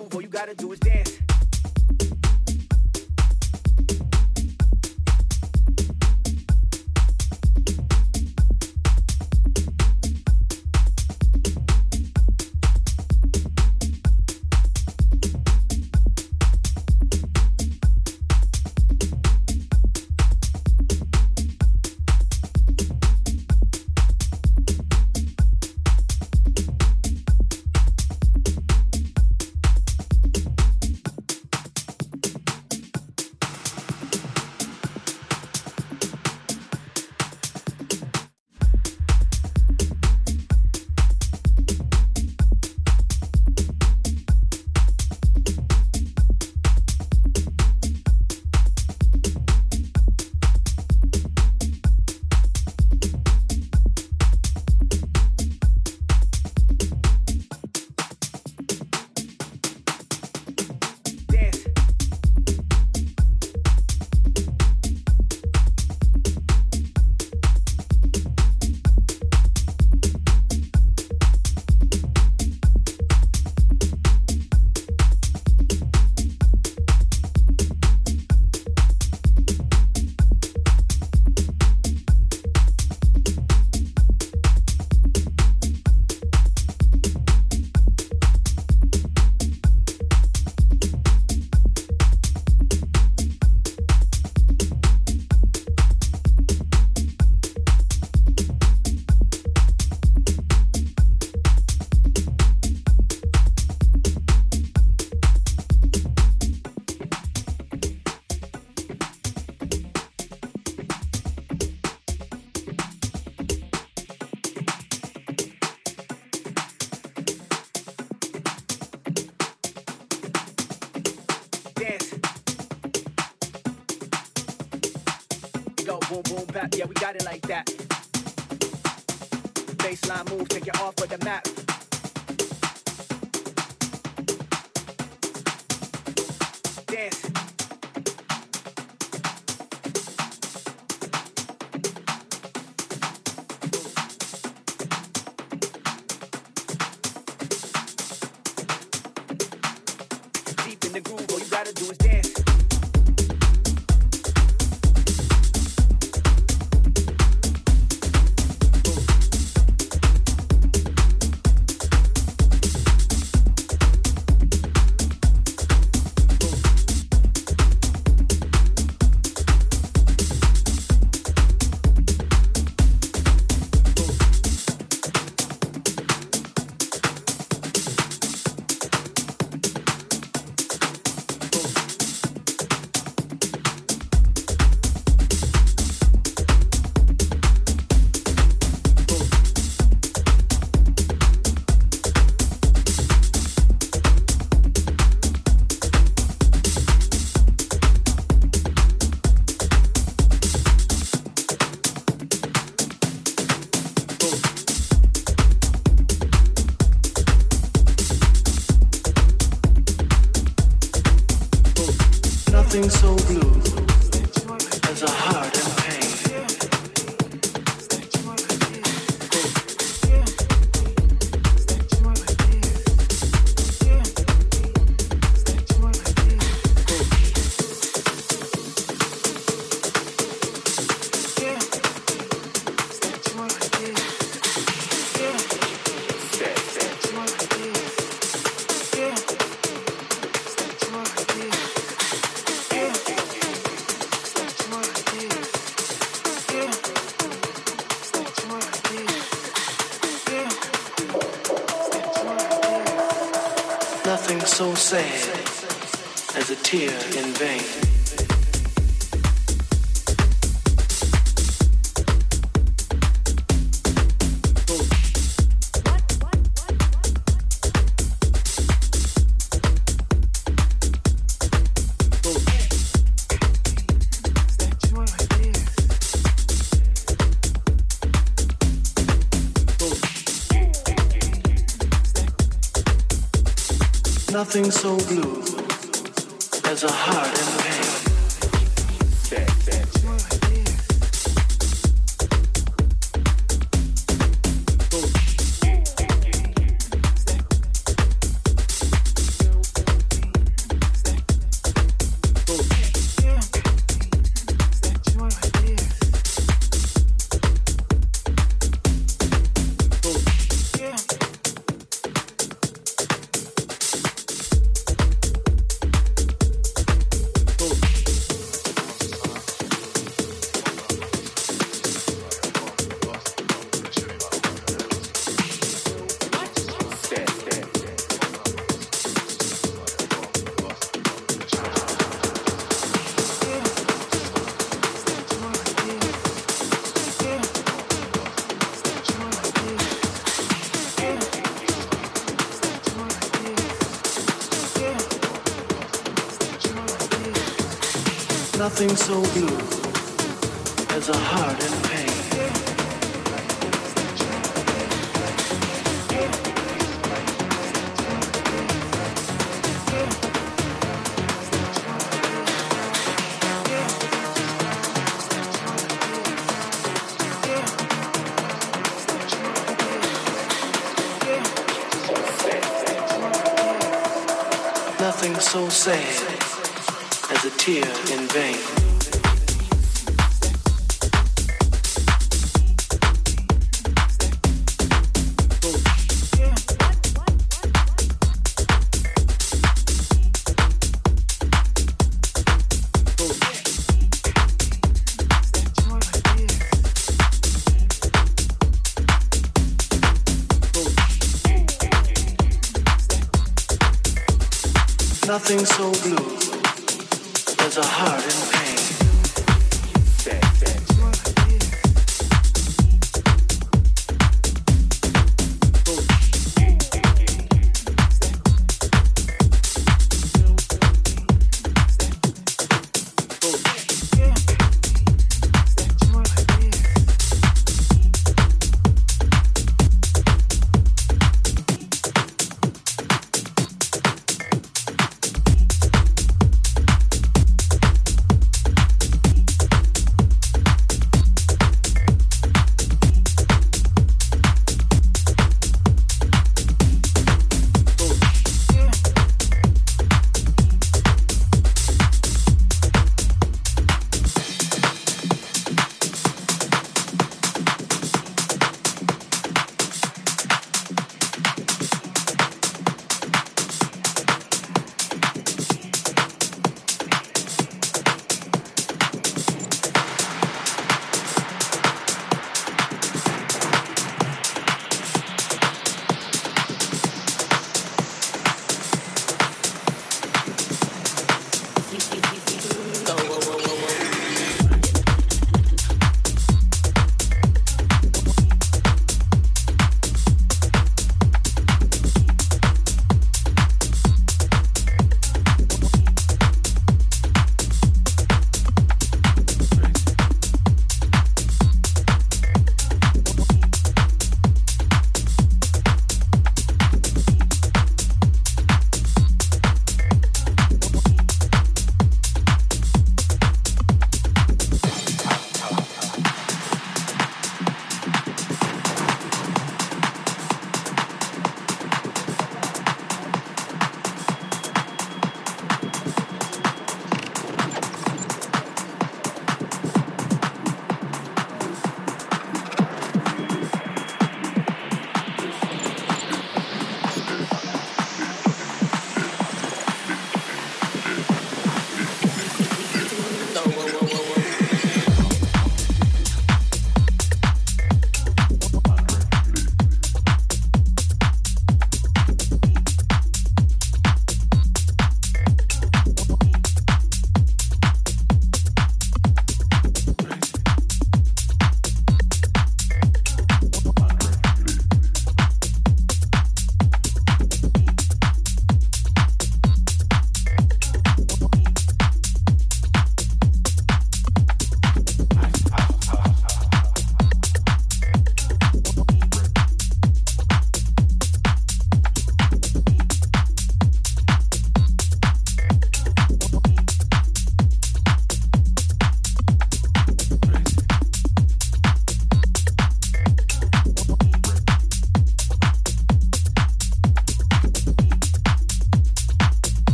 Groove, all you gotta do is dance. So blue Nothing so blue as a heart in pain. Nothing so sad